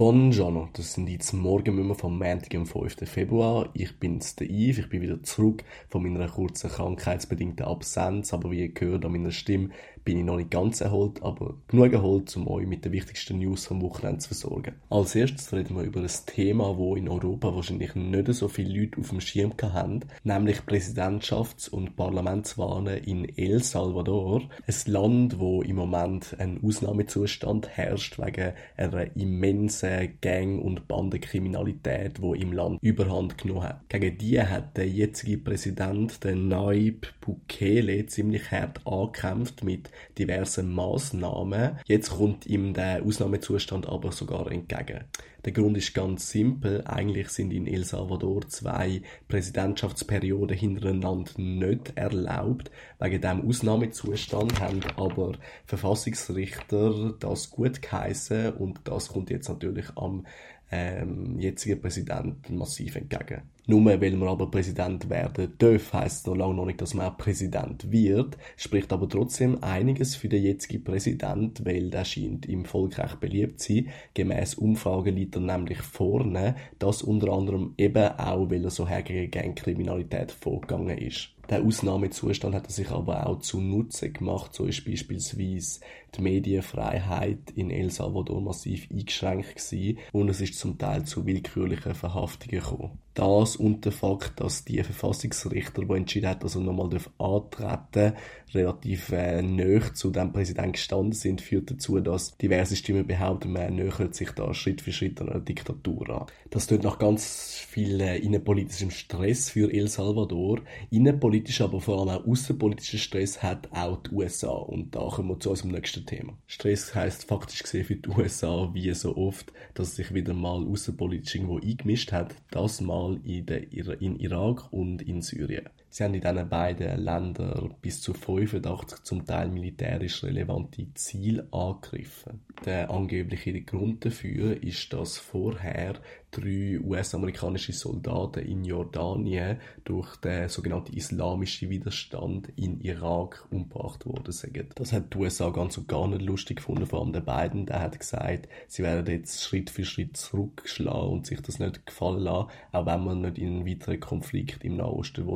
Buongiorno, das sind jetzt Morgenmümmer vom Montag, am 5. Februar. Ich bin's, der Yves, ich bin wieder zurück von meiner kurzen krankheitsbedingten Absenz, aber wie ihr gehört an meiner Stimme, bin ich noch nicht ganz erholt, aber genug erholt, um euch mit den wichtigsten News vom Wochenende zu versorgen. Als erstes reden wir über ein Thema, wo in Europa wahrscheinlich nicht so viele Leute auf dem Schirm haben, nämlich Präsidentschafts- und Parlamentswahlen in El Salvador, ein Land, wo im Moment ein Ausnahmezustand herrscht wegen einer immensen Gang- und Bandenkriminalität, wo im Land Überhand genommen hat. Gegen die hat der jetzige Präsident, der Naib Bukele, ziemlich hart angekämpft mit diversen Maßnahmen. Jetzt kommt ihm der Ausnahmezustand aber sogar entgegen. Der Grund ist ganz simpel. Eigentlich sind in El Salvador zwei Präsidentschaftsperioden hintereinander nicht erlaubt. Wegen dem Ausnahmezustand haben aber Verfassungsrichter das gut geheißen und das kommt jetzt natürlich am ähm, jetzigen Präsidenten massiv entgegen. Nur weil man aber Präsident werden darf, heisst noch lange noch nicht, dass man auch Präsident wird, spricht aber trotzdem einiges für den jetzigen Präsident, weil der scheint im Volk recht beliebt zu sein. Gemäss Umfragen liegt er nämlich vorne, das unter anderem eben auch, weil er so gegen Gangkriminalität vorgegangen ist. Der Ausnahmezustand hat er sich aber auch zu Nutzen gemacht. So ist beispielsweise die Medienfreiheit in El Salvador massiv eingeschränkt gewesen und es ist zum Teil zu willkürlichen Verhaftungen gekommen. Das und der Fakt, dass die Verfassungsrichter, die entschieden hat, dass er nochmal antreten relativ äh, näher zu dem Präsidenten gestanden sind, führt dazu, dass diverse Stimmen behaupten, man nähert sich da Schritt für Schritt einer Diktatur an. Das tut nach ganz viel äh, innenpolitischem Stress für El Salvador. Innenpolitisch, aber vor allem auch außenpolitischer Stress hat auch die USA. Und da kommen wir zu unserem nächsten Thema. Stress heißt faktisch gesehen für die USA, wie so oft, dass sich wieder mal außenpolitisch irgendwo eingemischt hat. Das mal in, der, in Irak und in Syrien. Sie haben in diesen beiden Ländern bis zu 85 zum Teil militärisch relevante Ziele angegriffen. Der angebliche Grund dafür ist, dass vorher drei US-amerikanische Soldaten in Jordanien durch den sogenannten islamischen Widerstand in Irak umgebracht worden sind. Das hat die USA ganz und gar nicht lustig gefunden, vor allem der beiden. Der hat gesagt, sie werden jetzt Schritt für Schritt zurückschlagen und sich das nicht gefallen lassen, auch wenn man nicht in einen weiteren Konflikt im Nahosten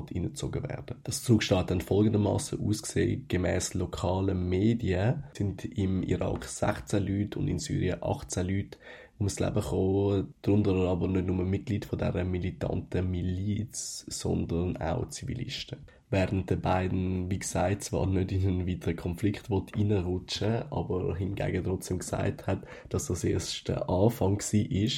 hineingezogen werden. Das hat dann folgendermaßen ausgesehen, gemäß lokalen Medien sind im Irak 16 Leute und in Syrien 18 Leute ums Leben gekommen, darunter aber nicht nur Mitglied von dieser militanten Miliz, sondern auch Zivilisten. Während der beiden, wie gesagt, zwar nicht in einen weiteren Konflikt reinrutschen aber hingegen trotzdem gesagt hat, dass das erst der Anfang war,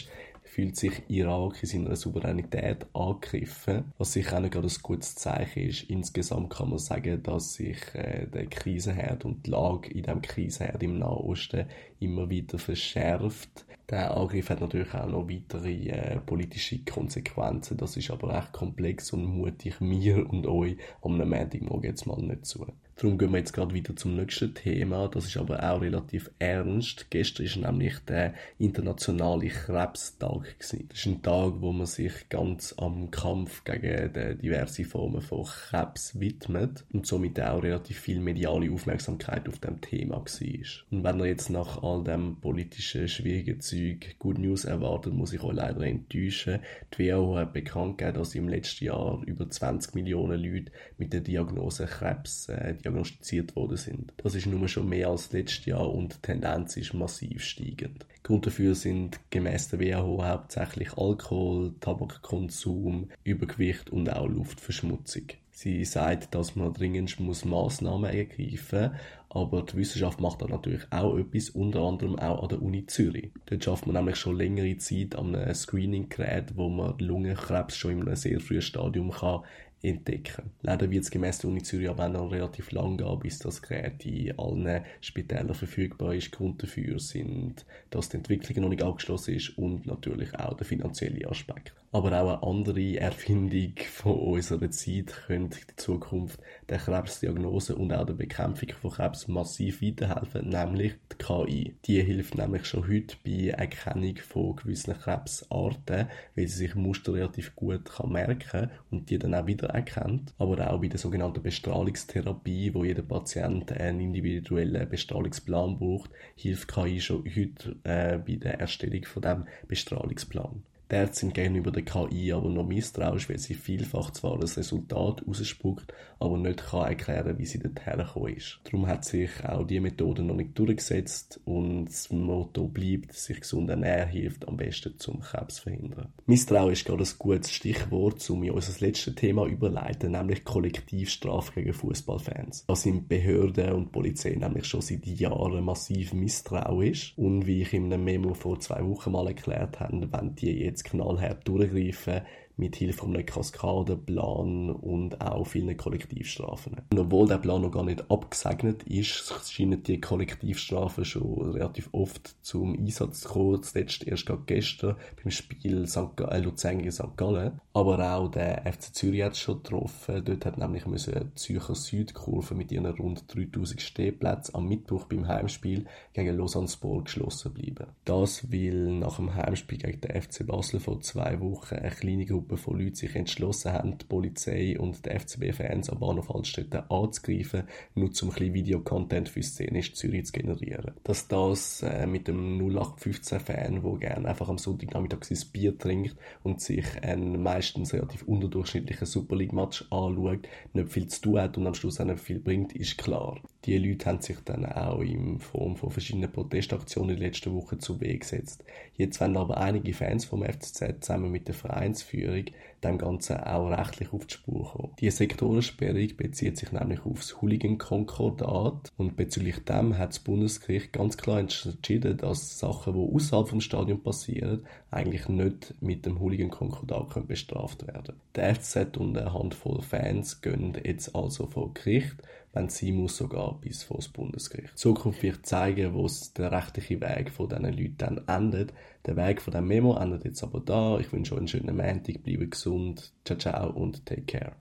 fühlt sich Irak in seiner Souveränität angegriffen, was sicher auch nicht gerade ein gutes Zeichen ist. Insgesamt kann man sagen, dass sich äh, der Krisenherd und die Lage in diesem Krisenherd im Nahen Osten immer wieder verschärft. Der Angriff hat natürlich auch noch weitere äh, politische Konsequenzen. Das ist aber echt komplex und mutig mir und euch am Montagmorgen jetzt mal nicht zu. Darum gehen wir jetzt gerade wieder zum nächsten Thema. Das ist aber auch relativ ernst. Gestern ist nämlich der internationale Krebstag gewesen. Das ist ein Tag, wo man sich ganz am Kampf gegen diverse Formen von Krebs widmet und somit auch relativ viel mediale Aufmerksamkeit auf dem Thema war. Und wenn ihr jetzt nach all dem politischen, schwierigen Zeug Good News erwartet, muss ich euch leider enttäuschen. Die WHO hat bekannt gegeben, dass im letzten Jahr über 20 Millionen Leute mit der Diagnose Krebs äh, diagnostiziert worden sind. Das ist nun schon mehr als letztes Jahr und die Tendenz ist massiv steigend. Grund dafür sind gemäß der WHO hauptsächlich Alkohol, Tabakkonsum, Übergewicht und auch Luftverschmutzung. Sie sagt, dass man dringend muss Massnahmen ergreifen muss, aber die Wissenschaft macht da natürlich auch etwas, unter anderem auch an der Uni Zürich. Dort schafft man nämlich schon längere Zeit an einem Screening-Gerät, wo man Lungenkrebs schon in einem sehr frühen Stadium kann entdecken. Leider wird es gemäss der Uni Zürich aber noch relativ lang gehen, bis das Gerät in allen Spitälern verfügbar ist. Grund dafür sind, dass die Entwicklung noch nicht abgeschlossen ist und natürlich auch der finanzielle Aspekt. Aber auch eine andere Erfindung von unserer Zeit könnte in Zukunft der Krebsdiagnose und auch der Bekämpfung von Krebs massiv weiterhelfen, nämlich die KI. Die hilft nämlich schon heute bei Erkennung von gewissen Krebsarten, weil sie sich Muster relativ gut kann merken und die dann auch wieder kennt, aber auch bei der sogenannten Bestrahlungstherapie, wo jeder Patient einen individuellen Bestrahlungsplan braucht, hilft KI schon heute äh, bei der Erstellung von dem Bestrahlungsplan. Ärzte sind gegenüber der KI aber noch misstrauisch, weil sie vielfach zwar das Resultat ausspuckt, aber nicht kann erklären, wie sie dorthin gekommen ist. Darum hat sich auch diese Methode noch nicht durchgesetzt und das Motto bleibt, sich gesund ernähren hilft am besten zum Krebs verhindern. Misstrauen ist gerade ein gutes Stichwort, um in unser letztes Thema überleiten, nämlich Kollektivstrafe gegen Fußballfans. Da sind Behörden und Polizei nämlich schon seit Jahren massiv misstrauisch und wie ich in einem Memo vor zwei Wochen mal erklärt habe, wenn die jetzt jetzt knallhart durchgreifen mit Hilfe von einem Kaskadenplan und auch vielen Kollektivstrafen. Und obwohl der Plan noch gar nicht abgesegnet ist, scheinen die Kollektivstrafen schon relativ oft zum Einsatz zu kommen. Zuletzt erst gestern beim Spiel St. Äh, Luzern gegen St. Gallen. Aber auch der FC Zürich hat es schon getroffen. Dort hat nämlich müssen Zürcher Südkurve mit ihren rund 3000 Stehplätzen am Mittwoch beim Heimspiel gegen Lausanne Sport geschlossen bleiben. Das, weil nach dem Heimspiel gegen den FC Basel vor zwei Wochen eine kleine Gruppe von Leuten sich entschlossen haben, die Polizei und die FCB-Fans am Bahnhof Altstädten anzugreifen, nur um ein bisschen Videocontent für Szenisch Zürich zu generieren. Dass das äh, mit dem 0815-Fan, der gerne einfach am Sonntagnachmittag sein Bier trinkt und sich einen meistens relativ unterdurchschnittlichen Super League-Match anschaut, nicht viel zu tun hat und am Schluss auch nicht viel bringt, ist klar. Die Leute haben sich dann auch in Form von verschiedenen Protestaktionen in den letzten Wochen zu Weg gesetzt. Jetzt werden aber einige Fans vom FCZ zusammen mit der Vereinsführung dem Ganzen auch rechtlich auf die Spur kommen. Die Sektorensperrung bezieht sich nämlich auf das Hooligan-Konkordat und bezüglich dem hat das Bundesgericht ganz klar entschieden, dass Sachen, die außerhalb vom Stadion passieren, eigentlich nicht mit dem Hooligan-Konkordat bestraft werden. Der FZ und eine Handvoll Fans gehen jetzt also vor Gericht wenn sie muss sogar bis vor das Bundesgericht. Die Zukunft wird zeigen, wo der rechtliche Weg von diesen Leuten dann endet. Der Weg von dem Memo endet jetzt aber da. Ich wünsche euch einen schönen Montag, bleibe gesund, ciao ciao und take care.